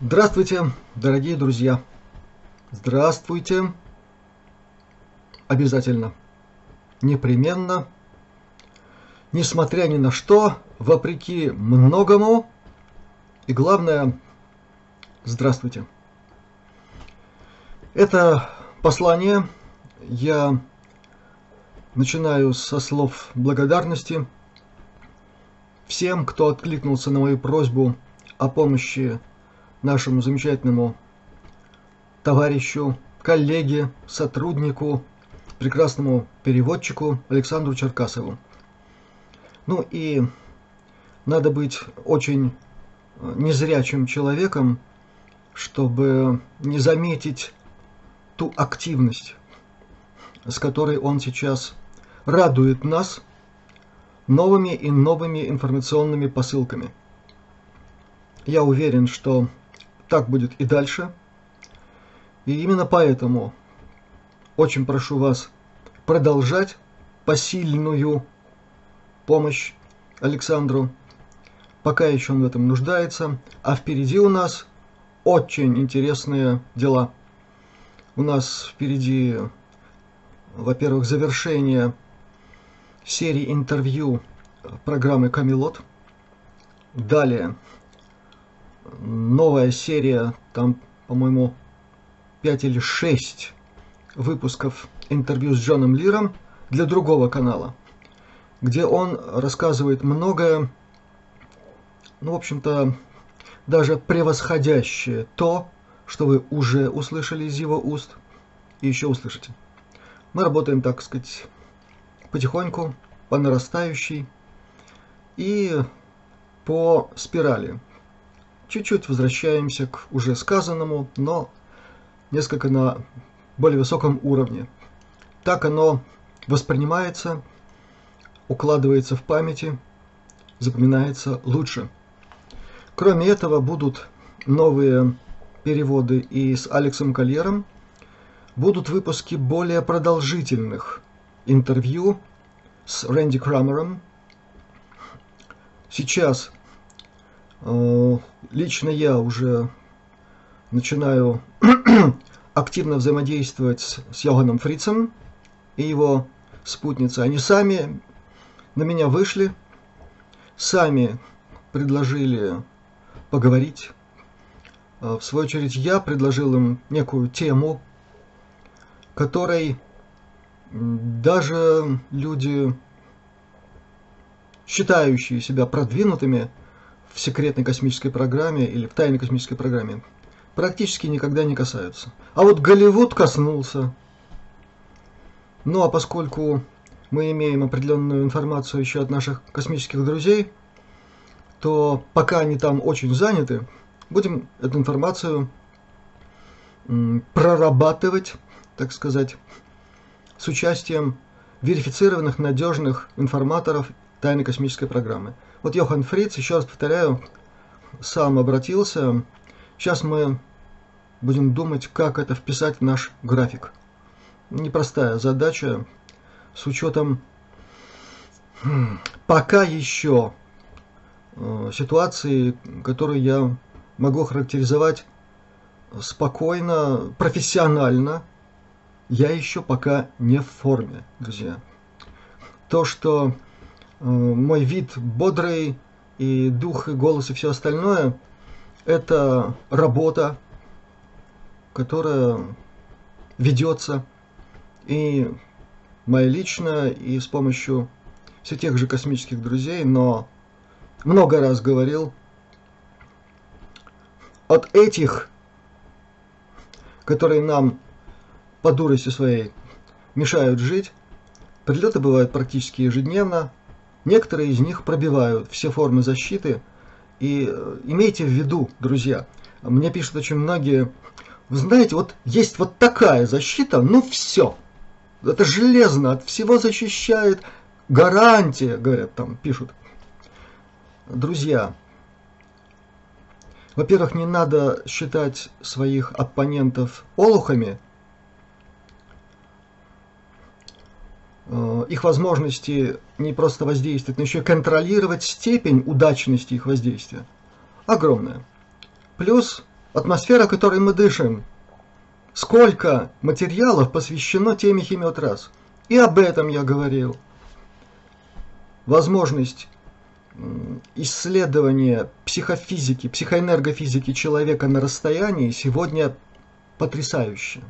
Здравствуйте, дорогие друзья! Здравствуйте! Обязательно, непременно, несмотря ни на что, вопреки многому, и главное, здравствуйте! Это послание я начинаю со слов благодарности всем, кто откликнулся на мою просьбу о помощи нашему замечательному товарищу, коллеге, сотруднику, прекрасному переводчику Александру Черкасову. Ну и надо быть очень э, незрячим человеком, чтобы не заметить ту активность, с которой он сейчас радует нас новыми и новыми информационными посылками. Я уверен, что так будет и дальше. И именно поэтому очень прошу вас продолжать посильную помощь Александру, пока еще он в этом нуждается. А впереди у нас очень интересные дела. У нас впереди, во-первых, завершение серии интервью программы «Камелот». Далее новая серия, там, по-моему, 5 или 6 выпусков интервью с Джоном Лиром для другого канала, где он рассказывает многое, ну, в общем-то, даже превосходящее то, что вы уже услышали из его уст и еще услышите. Мы работаем, так сказать, потихоньку, по нарастающей и по спирали чуть-чуть возвращаемся к уже сказанному, но несколько на более высоком уровне. Так оно воспринимается, укладывается в памяти запоминается лучше. Кроме этого, будут новые переводы и с Алексом Кольером, будут выпуски более продолжительных интервью с Рэнди Крамером. Сейчас лично я уже начинаю активно взаимодействовать с, с Йоганом Фрицем и его спутницей. Они сами на меня вышли, сами предложили поговорить. А, в свою очередь я предложил им некую тему, которой даже люди, считающие себя продвинутыми в секретной космической программе или в тайной космической программе, практически никогда не касаются. А вот Голливуд коснулся. Ну а поскольку мы имеем определенную информацию еще от наших космических друзей, то пока они там очень заняты, будем эту информацию прорабатывать, так сказать, с участием верифицированных надежных информаторов тайной космической программы. Вот Йохан Фриц, еще раз повторяю, сам обратился. Сейчас мы будем думать, как это вписать в наш график. Непростая задача с учетом пока еще Э, ситуации, которую я могу характеризовать спокойно, профессионально, я еще пока не в форме, друзья. То, что мой вид бодрый, и дух, и голос, и все остальное, это работа, которая ведется и моя личная, и с помощью все тех же космических друзей, но много раз говорил, от этих, которые нам по дурости своей мешают жить, прилеты бывают практически ежедневно, некоторые из них пробивают все формы защиты, и э, имейте в виду, друзья, мне пишут очень многие, вы знаете, вот есть вот такая защита, ну все, это железно, от всего защищает, гарантия, говорят там, пишут. Друзья, во-первых, не надо считать своих оппонентов олухами, их возможности не просто воздействовать, но еще контролировать степень удачности их воздействия огромная. Плюс атмосфера, которой мы дышим. Сколько материалов посвящено теме химиотрасс. И об этом я говорил. Возможность исследование психофизики, психоэнергофизики человека на расстоянии сегодня потрясающе.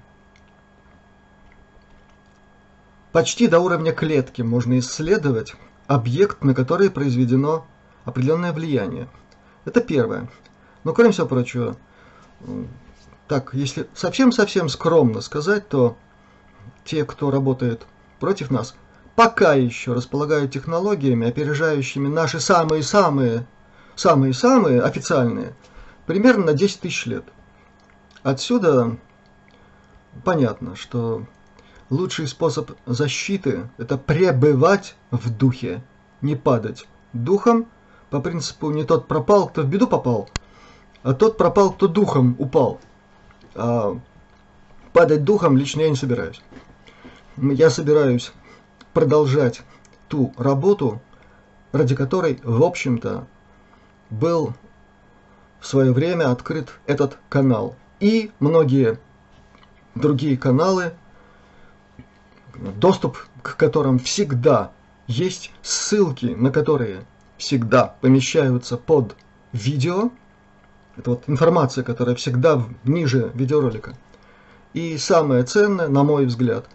Почти до уровня клетки можно исследовать объект, на который произведено определенное влияние. Это первое. Но кроме всего прочего, так, если совсем-совсем скромно сказать, то те, кто работает против нас – пока еще располагают технологиями, опережающими наши самые-самые, самые-самые официальные, примерно на 10 тысяч лет. Отсюда понятно, что лучший способ защиты – это пребывать в духе, не падать духом, по принципу не тот пропал, кто в беду попал, а тот пропал, кто духом упал. А падать духом лично я не собираюсь. Я собираюсь продолжать ту работу, ради которой, в общем-то, был в свое время открыт этот канал. И многие другие каналы, доступ к которым всегда есть, ссылки на которые всегда помещаются под видео. Это вот информация, которая всегда ниже видеоролика. И самое ценное, на мой взгляд,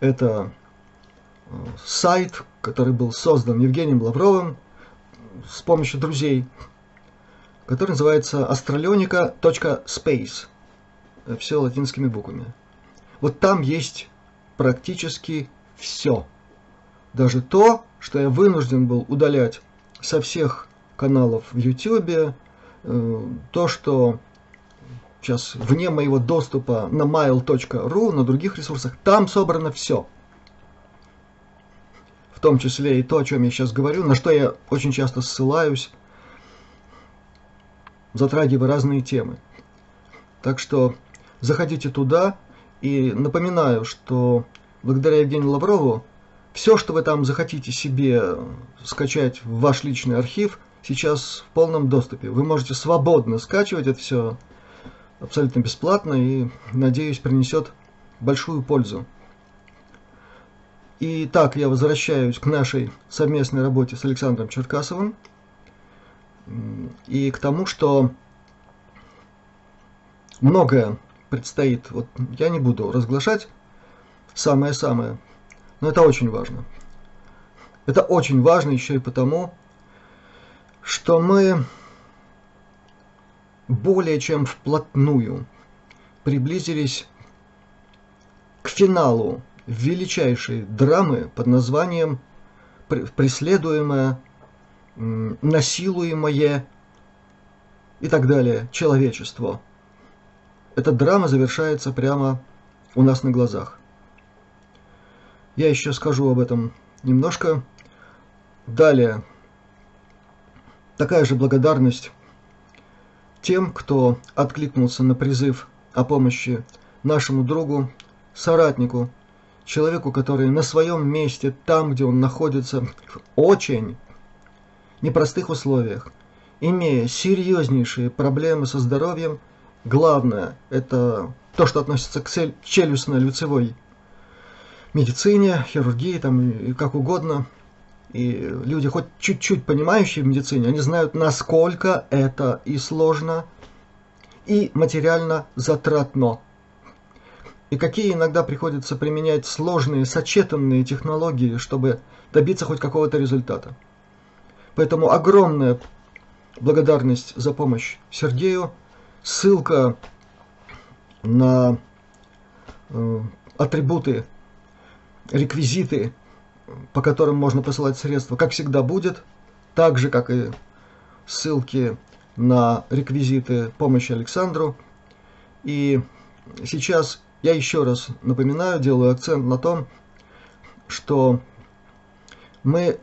это сайт, который был создан Евгением Лавровым с помощью друзей, который называется astroleonica.space. Все латинскими буквами. Вот там есть практически все. Даже то, что я вынужден был удалять со всех каналов в YouTube, э, то, что сейчас вне моего доступа на mail.ru, на других ресурсах, там собрано все. в том числе и то, о чем я сейчас говорю, на что я очень часто ссылаюсь, затрагивая разные темы. Так что заходите туда, и напоминаю, что благодаря Евгению Лаврову все, что вы там захотите себе скачать в ваш личный архив, сейчас в полном доступе. Вы можете свободно скачивать это все абсолютно бесплатно и, надеюсь, принесет большую пользу. И так я возвращаюсь к нашей совместной работе с Александром Черкасовым и к тому, что многое предстоит. Вот я не буду разглашать самое-самое, но это очень важно. Это очень важно еще и потому, что мы более чем вплотную приблизились к финалу величайшей драмы под названием «Преследуемое, насилуемое и так далее человечество». Эта драма завершается прямо у нас на глазах. Я еще скажу об этом немножко. Далее, такая же благодарность тем, кто откликнулся на призыв о помощи нашему другу, соратнику, человеку, который на своем месте, там, где он находится, в очень непростых условиях, имея серьезнейшие проблемы со здоровьем, главное – это то, что относится к челюстно-лицевой медицине, хирургии, там, как угодно. И люди, хоть чуть-чуть понимающие в медицине, они знают, насколько это и сложно, и материально затратно. И какие иногда приходится применять сложные, сочетанные технологии, чтобы добиться хоть какого-то результата. Поэтому огромная благодарность за помощь Сергею. Ссылка на э, атрибуты реквизиты, по которым можно посылать средства, как всегда будет, так же, как и ссылки на реквизиты помощи Александру. И сейчас я еще раз напоминаю, делаю акцент на том, что мы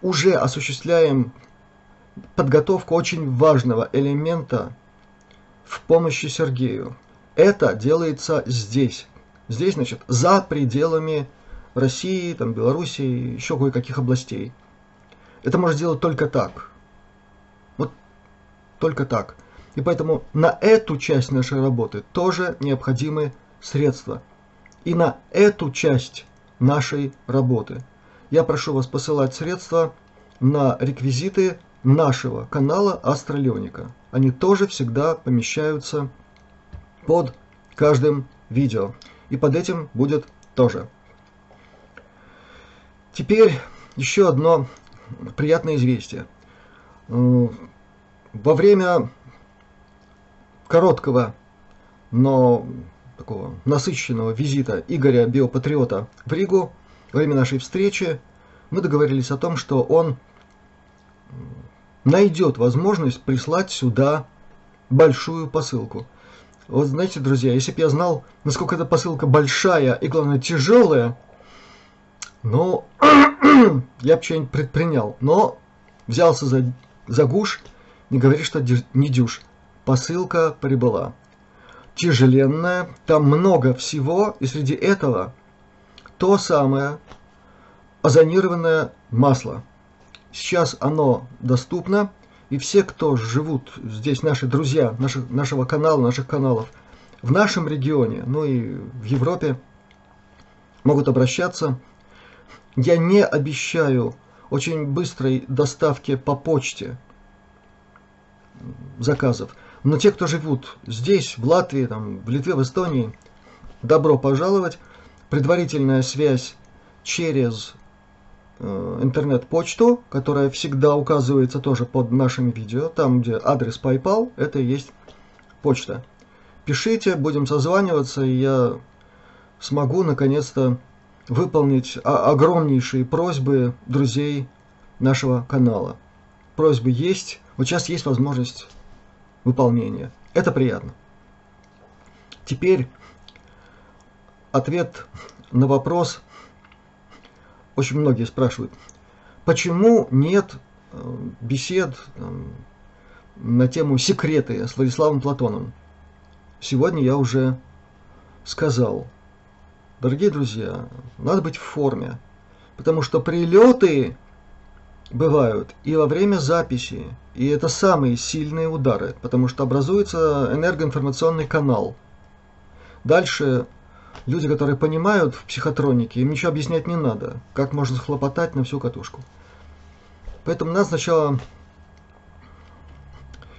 уже осуществляем подготовку очень важного элемента в помощи Сергею. Это делается здесь. Здесь, значит, за пределами России, там, Белоруссии, еще кое-каких областей. Это можно сделать только так. Вот только так. И поэтому на эту часть нашей работы тоже необходимы средства. И на эту часть нашей работы я прошу вас посылать средства на реквизиты нашего канала Астралионика. Они тоже всегда помещаются под каждым видео. И под этим будет тоже. Теперь еще одно приятное известие. Э, во время короткого, но такого насыщенного визита Игоря Биопатриота в Ригу, во время нашей встречи, мы договорились о том, что он найдет возможность прислать сюда большую посылку. Вот знаете, друзья, если бы я знал, насколько эта посылка большая и, главное, тяжелая, ну, я бы что-нибудь предпринял. Но взялся за, за гуш, не говори, что не дюш. Посылка прибыла. Тяжеленная, там много всего, и среди этого то самое озонированное масло. Сейчас оно доступно, и все, кто живут здесь, наши друзья наших, нашего канала, наших каналов, в нашем регионе, ну и в Европе, могут обращаться я не обещаю очень быстрой доставки по почте заказов. Но те, кто живут здесь, в Латвии, там, в Литве, в Эстонии, добро пожаловать. Предварительная связь через интернет-почту, которая всегда указывается тоже под нашими видео, там, где адрес PayPal, это и есть почта. Пишите, будем созваниваться, и я смогу наконец-то выполнить огромнейшие просьбы друзей нашего канала. Просьбы есть, вот сейчас есть возможность выполнения. Это приятно. Теперь ответ на вопрос очень многие спрашивают, почему нет э, бесед там, на тему секреты с Владиславом Платоном. Сегодня я уже сказал, дорогие друзья, надо быть в форме, потому что прилеты бывают и во время записи, и это самые сильные удары, потому что образуется энергоинформационный канал. Дальше люди, которые понимают в психотронике, им ничего объяснять не надо, как можно схлопотать на всю катушку. Поэтому надо сначала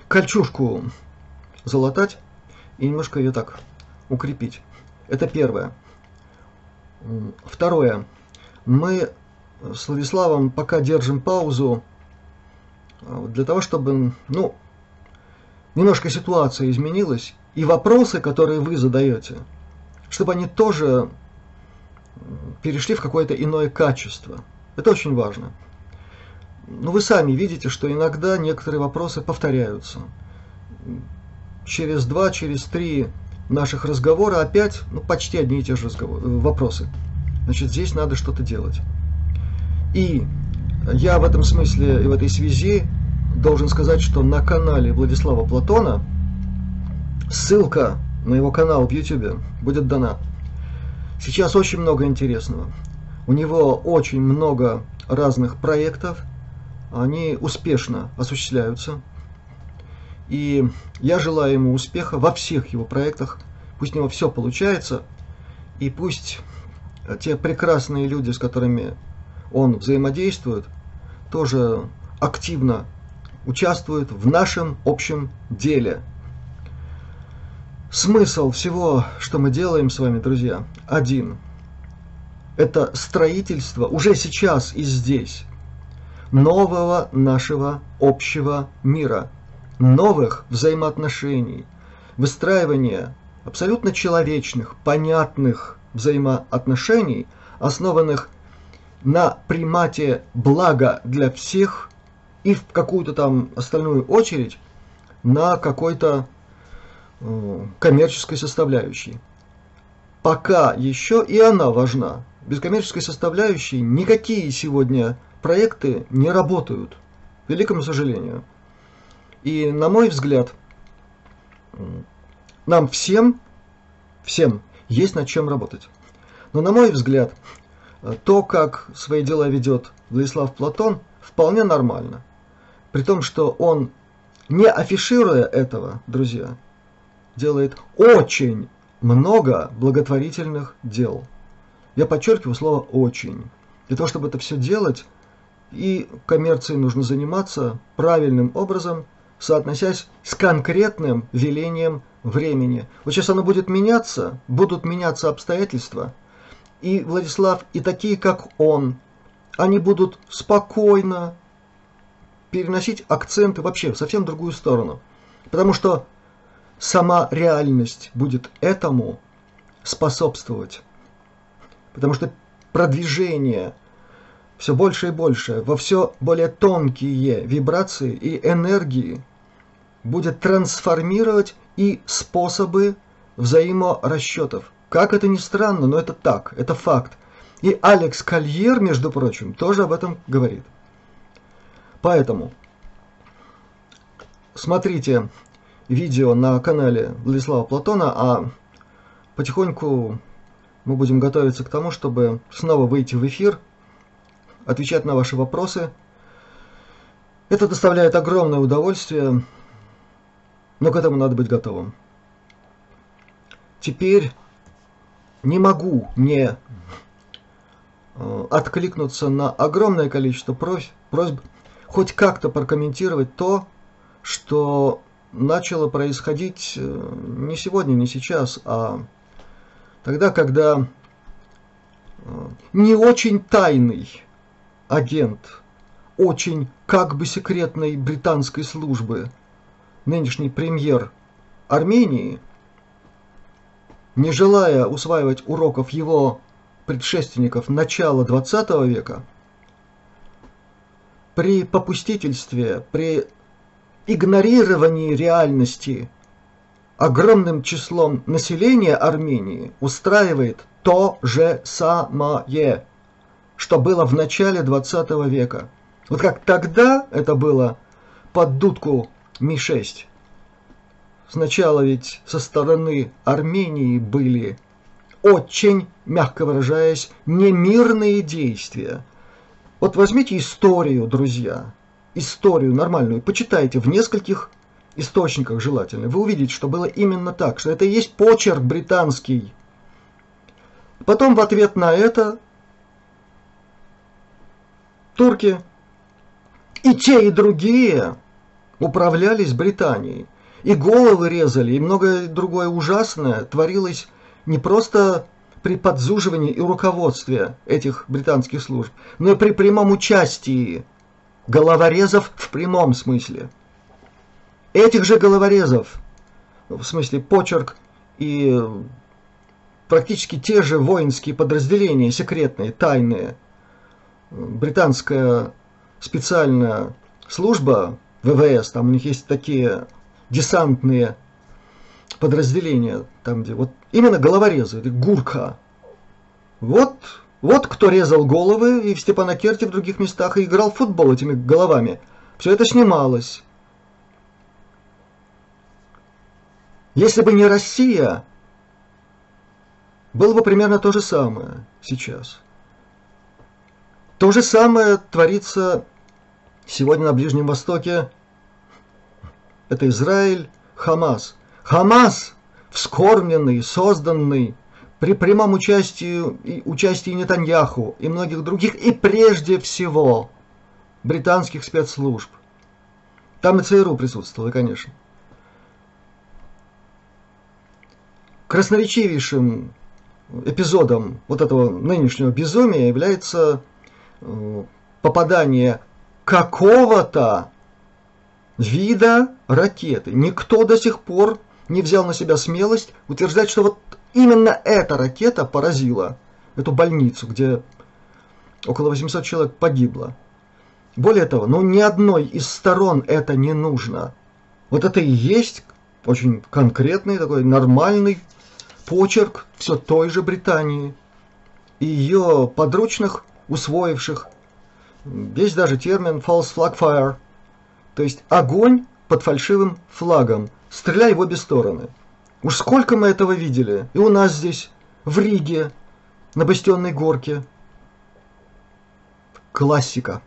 кольчушку залатать и немножко ее так укрепить. Это первое. Второе. Мы с Владиславом пока держим паузу а, для того, чтобы, ну, немножко ситуация изменилась, и вопросы, которые вы задаете, чтобы они тоже перешли в какое-то иное качество. Это очень важно. Но вы сами видите, что иногда некоторые вопросы повторяются. Через два, через три наших разговора опять ну, почти одни и те же разговоры, э, вопросы. Значит, здесь надо что-то делать. И я в этом смысле и в этой связи должен сказать, что на канале Владислава Платона ссылка на его канал в YouTube будет дана. Сейчас очень много интересного. У него очень много разных проектов, они успешно осуществляются. И я желаю ему успеха во всех его проектах. Пусть у него все получается. И пусть те прекрасные люди, с которыми он взаимодействует, тоже активно участвуют в нашем общем деле. Смысл всего, что мы делаем с вами, друзья, один. Это строительство уже сейчас и здесь нового нашего общего мира, новых взаимоотношений, выстраивание абсолютно человечных, понятных взаимоотношений, основанных на примате блага для всех и в какую-то там остальную очередь на какой-то коммерческой составляющей. Пока еще и она важна. Без коммерческой составляющей никакие сегодня проекты не работают, к великому сожалению. И на мой взгляд, нам всем, всем есть над чем работать. Но на мой взгляд, то, как свои дела ведет Владислав Платон, вполне нормально. При том, что он, не афишируя этого, друзья, делает очень много благотворительных дел. Я подчеркиваю слово «очень». Для того, чтобы это все делать, и коммерцией нужно заниматься правильным образом, соотносясь с конкретным велением времени. Вот сейчас оно будет меняться, будут меняться обстоятельства – и Владислав, и такие, как он, они будут спокойно переносить акценты вообще в совсем другую сторону. Потому что сама реальность будет этому способствовать. Потому что продвижение все больше и больше во все более тонкие вибрации и энергии будет трансформировать и способы взаиморасчетов. Как это ни странно, но это так, это факт. И Алекс Кольер, между прочим, тоже об этом говорит. Поэтому смотрите видео на канале Владислава Платона, а потихоньку мы будем готовиться к тому, чтобы снова выйти в эфир, отвечать на ваши вопросы. Это доставляет огромное удовольствие, но к этому надо быть готовым. Теперь не могу не э, откликнуться на огромное количество просьб, просьб хоть как-то прокомментировать то, что начало происходить э, не сегодня, не сейчас, а тогда, когда э, не очень тайный агент, очень как бы секретной британской службы, нынешний премьер Армении – не желая усваивать уроков его предшественников начала XX века, при попустительстве, при игнорировании реальности огромным числом населения Армении устраивает то же самое. что было в начале 20 века. Вот как тогда это было под дудку Ми-6. Сначала ведь со стороны Армении были очень, мягко выражаясь, немирные действия. Вот возьмите историю, друзья, историю нормальную, почитайте в нескольких источниках желательно. Вы увидите, что было именно так, что это и есть почерк британский. Потом в ответ на это турки и те, и другие управлялись Британией. И головы резали, и многое другое ужасное творилось не просто при подзуживании и руководстве этих британских служб, но и при прямом участии головорезов в прямом смысле. Этих же головорезов, в смысле почерк и практически те же воинские подразделения, секретные, тайные, британская специальная служба ВВС, там у них есть такие десантные подразделения, там где вот именно головорезы, гурка. Вот, вот кто резал головы и в Степанакерте, в других местах, и играл в футбол этими головами. Все это снималось. Если бы не Россия, было бы примерно то же самое сейчас. То же самое творится сегодня на Ближнем Востоке. Это Израиль, Хамас. Хамас, вскормленный, созданный при прямом участии, участии Нетаньяху и многих других, и прежде всего британских спецслужб. Там и ЦРУ присутствовало, конечно. Красноречивейшим эпизодом вот этого нынешнего безумия является э, попадание какого-то вида ракеты. Никто до сих пор не взял на себя смелость утверждать, что вот именно эта ракета поразила эту больницу, где около 800 человек погибло. Более того, ну ни одной из сторон это не нужно. Вот это и есть очень конкретный такой нормальный почерк все той же Британии и ее подручных, усвоивших. Есть даже термин false flag fire, то есть огонь под фальшивым флагом. Стреляй в обе стороны. Уж сколько мы этого видели. И у нас здесь, в Риге, на Бастионной горке. Классика.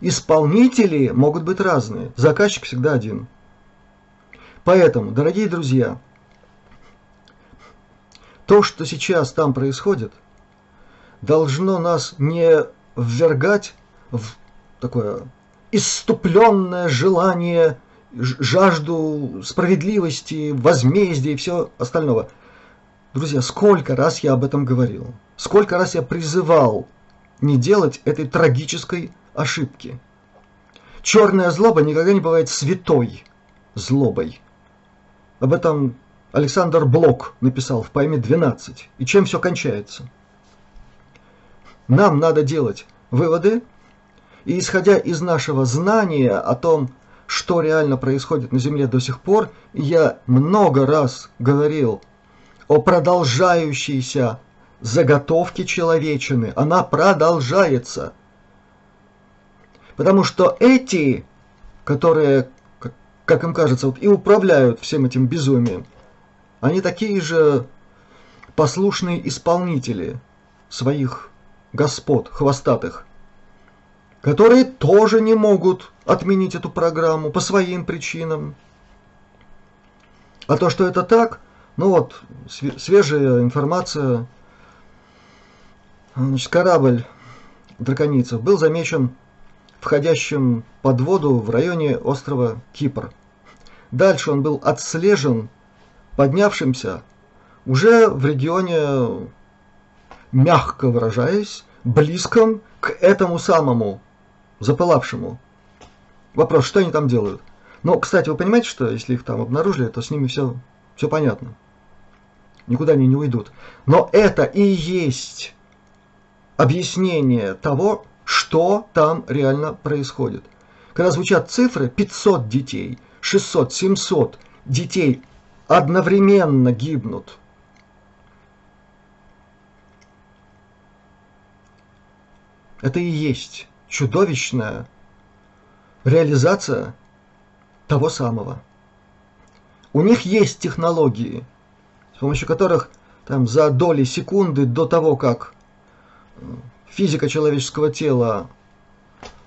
Исполнители могут быть разные. Заказчик всегда один. Поэтому, дорогие друзья, то, что сейчас там происходит, должно нас не ввергать в такое иступленное желание, жажду справедливости, возмездия и все остального. Друзья, сколько раз я об этом говорил, сколько раз я призывал не делать этой трагической ошибки. Черная злоба никогда не бывает святой злобой. Об этом Александр Блок написал в поэме «12». И чем все кончается? Нам надо делать выводы, и исходя из нашего знания о том, что реально происходит на Земле до сих пор, я много раз говорил о продолжающейся заготовке человечины. Она продолжается. Потому что эти, которые, как им кажется, вот и управляют всем этим безумием, они такие же послушные исполнители своих господ хвостатых, которые тоже не могут отменить эту программу по своим причинам. А то, что это так, ну вот, свежая информация. Значит, корабль драконицев был замечен входящим под воду в районе острова Кипр. Дальше он был отслежен поднявшимся уже в регионе, мягко выражаясь, близком к этому самому запылавшему. Вопрос, что они там делают? Но, кстати, вы понимаете, что если их там обнаружили, то с ними все, все понятно. Никуда они не уйдут. Но это и есть объяснение того, что там реально происходит. Когда звучат цифры 500 детей, 600, 700 детей одновременно гибнут. это и есть чудовищная реализация того самого. У них есть технологии, с помощью которых там, за доли секунды до того, как э, физика человеческого тела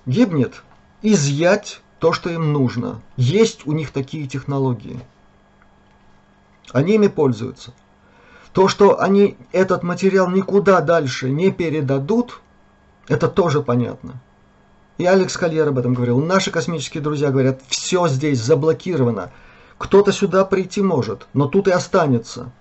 гибнет, изъять то, что им нужно. Есть у них такие технологии. Они ими пользуются. То, что они этот материал никуда дальше не передадут, это тоже понятно. И Алекс Кольер об этом говорил. Наши космические друзья говорят, все здесь заблокировано. Кто-то сюда прийти может, но тут и останется.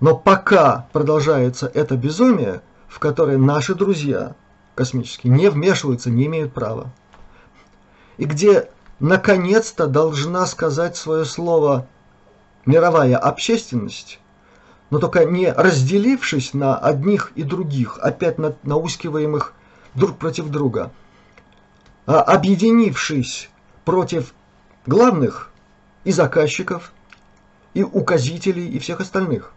Но пока продолжается это безумие, в которое наши друзья космические не вмешиваются, не имеют права. И где наконец-то должна сказать свое слово мировая общественность, но только не разделившись на одних и других, опять на, наускиваемых друг против друга, а объединившись против главных и заказчиков, и указителей, и всех остальных.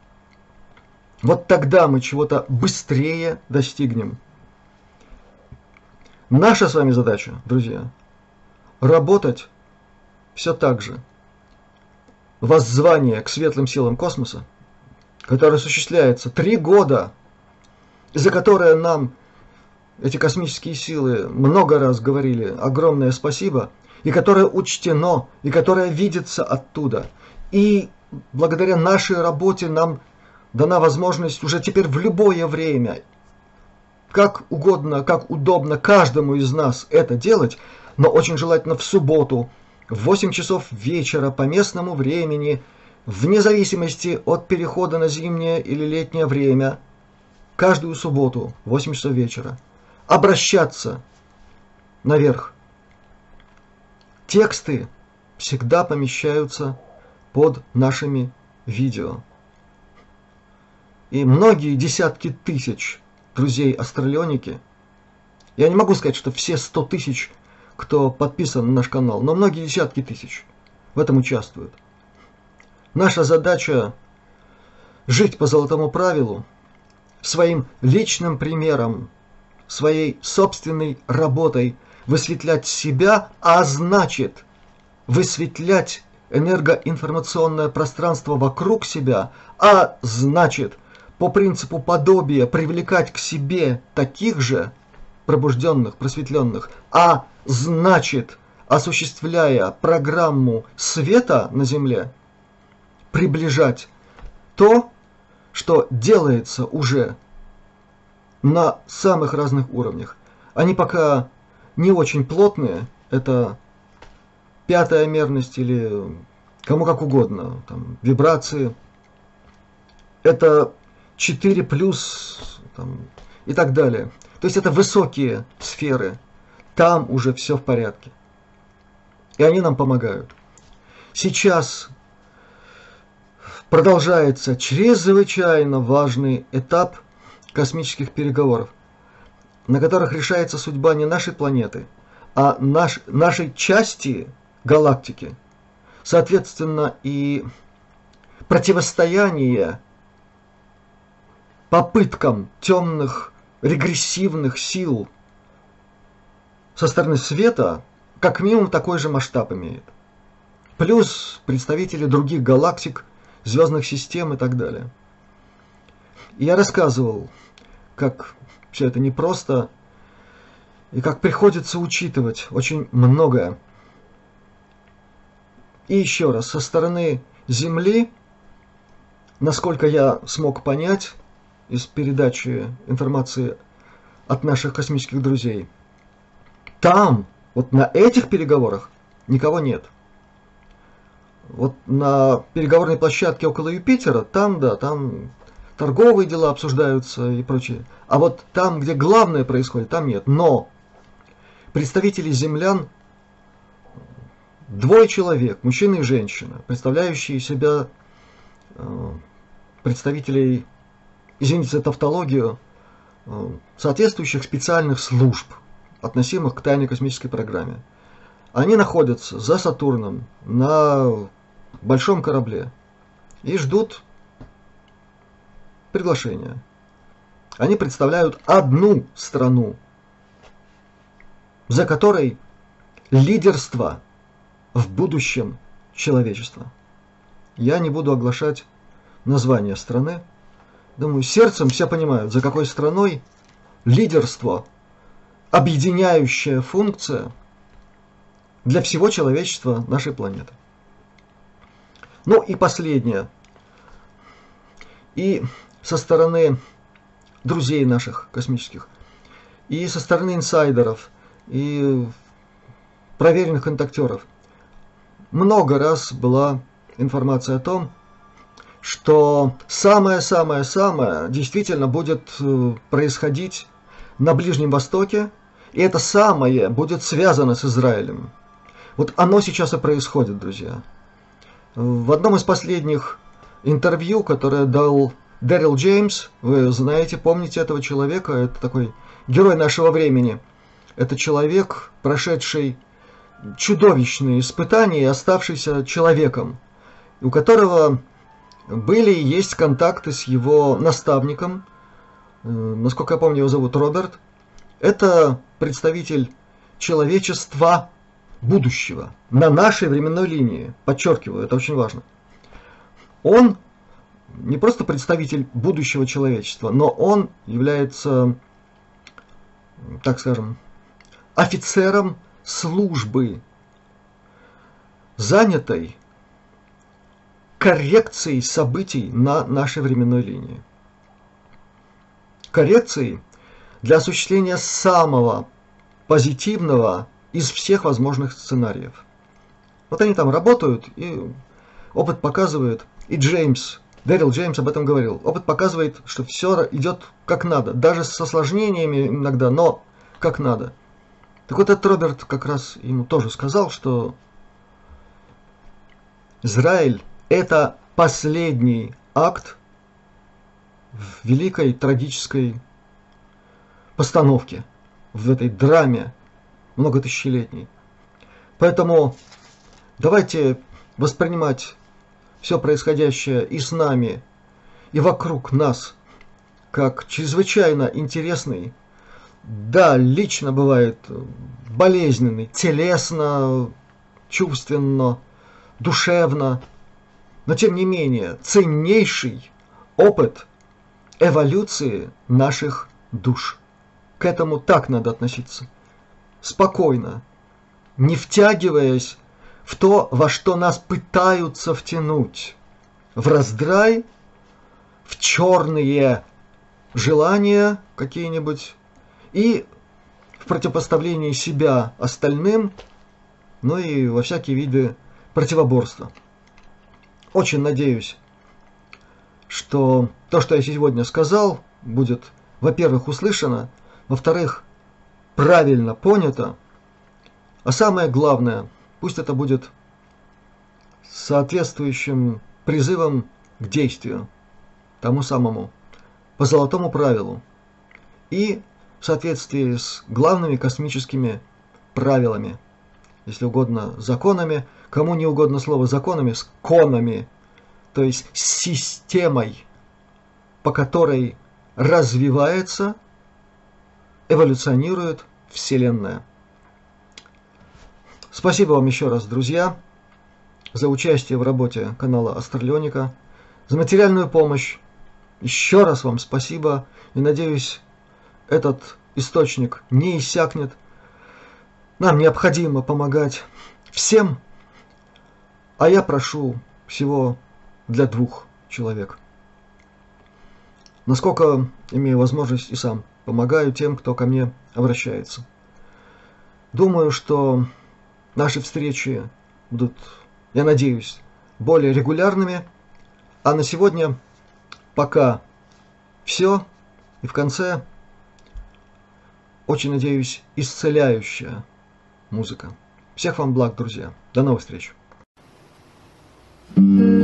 Вот тогда мы чего-то быстрее достигнем. Наша с вами задача, друзья, работать все так же. Воззвание к светлым силам космоса, которое осуществляется три года, за которое нам эти космические силы много раз говорили огромное спасибо, и которое учтено, и которое видится оттуда. И благодаря нашей работе нам дана возможность уже теперь в любое время, как угодно, как удобно каждому из нас это делать, но очень желательно в субботу, в 8 часов вечера по местному времени, вне зависимости от перехода на зимнее или летнее время, каждую субботу в 8 часов вечера, обращаться наверх. Тексты всегда помещаются под нашими видео. И многие десятки тысяч друзей-астралионики, я не могу сказать, что все 100 тысяч – кто подписан на наш канал, но многие десятки тысяч в этом участвуют. Наша задача жить по золотому правилу, своим личным примером, своей собственной работой высветлять себя, а значит высветлять энергоинформационное пространство вокруг себя, а значит по принципу подобия привлекать к себе таких же пробужденных, просветленных, а значит, осуществляя программу света на Земле, приближать то, что делается уже на самых разных уровнях. Они пока не очень плотные, это пятая мерность или кому как угодно, там, вибрации. Это 4 плюс там, и так далее. То есть это высокие сферы. Там уже все в порядке. И они нам помогают. Сейчас продолжается чрезвычайно важный этап космических переговоров, на которых решается судьба не нашей планеты, а наш, нашей части галактики. Соответственно, и противостояние попыткам темных регрессивных сил со стороны света как минимум такой же масштаб имеет. Плюс представители других галактик, звездных систем и так далее. И я рассказывал, как все это непросто и как приходится учитывать очень многое. И еще раз, со стороны Земли, насколько я смог понять из передачи информации от наших космических друзей – там, вот на этих переговорах, никого нет. Вот на переговорной площадке около Юпитера, там, да, там торговые дела обсуждаются и прочее. А вот там, где главное происходит, там нет. Но представители землян, двое человек, мужчина и женщина, представляющие себя э, представителей, извините за тавтологию, э, соответствующих специальных служб – относимых к тайной космической программе. Они находятся за Сатурном на большом корабле и ждут приглашения. Они представляют одну страну, за которой лидерство в будущем человечества. Я не буду оглашать название страны. Думаю, сердцем все понимают, за какой страной лидерство, объединяющая функция для всего человечества нашей планеты. Ну и последнее. И со стороны друзей наших космических, и со стороны инсайдеров, и проверенных контактеров. Много раз была информация о том, что самое-самое-самое действительно будет э, происходить на Ближнем Востоке, и это самое будет связано с Израилем. Вот оно сейчас и происходит, друзья. В одном из последних интервью, которое дал Дэрил Джеймс, вы знаете, помните этого человека, это такой герой нашего времени. Это человек, прошедший чудовищные испытания и оставшийся человеком, у которого были и есть контакты с его наставником, э, насколько я помню, его зовут Роберт. Это представитель человечества будущего на нашей временной линии. Подчеркиваю, это очень важно. Он не просто представитель будущего человечества, но он является, так скажем, офицером службы, занятой коррекцией событий на нашей временной линии. Коррекцией для осуществления самого позитивного из всех возможных сценариев. Вот они там работают, и опыт показывает, и Джеймс, Дэрил Джеймс об этом говорил, опыт показывает, что все идет как надо, даже с осложнениями иногда, но как надо. Так вот этот Роберт как раз ему тоже сказал, что Израиль это последний акт в великой трагической постановке, в этой драме многотысячелетней. Поэтому давайте воспринимать все происходящее и с нами, и вокруг нас, как чрезвычайно интересный, да, лично бывает болезненный, телесно, чувственно, душевно, но тем не менее ценнейший опыт эволюции наших душ. К этому так надо относиться спокойно, не втягиваясь в то, во что нас пытаются втянуть, в раздрай, в черные желания какие-нибудь и в противопоставлении себя остальным, ну и во всякие виды противоборства. Очень надеюсь, что то, что я сегодня сказал, будет, во-первых, услышано, во-вторых, правильно понято, а самое главное, пусть это будет соответствующим призывом к действию, тому самому, по золотому правилу, и в соответствии с главными космическими правилами, если угодно законами, кому не угодно слово законами, с конами, то есть системой, по которой развивается эволюционирует Вселенная. Спасибо вам еще раз, друзья, за участие в работе канала Астралионика, за материальную помощь. Еще раз вам спасибо и надеюсь, этот источник не иссякнет. Нам необходимо помогать всем, а я прошу всего для двух человек. Насколько имею возможность и сам помогаю тем, кто ко мне обращается. Думаю, что наши встречи будут, я надеюсь, более регулярными. А на сегодня пока все. И в конце, очень надеюсь, исцеляющая музыка. Всех вам благ, друзья. До новых встреч. thank you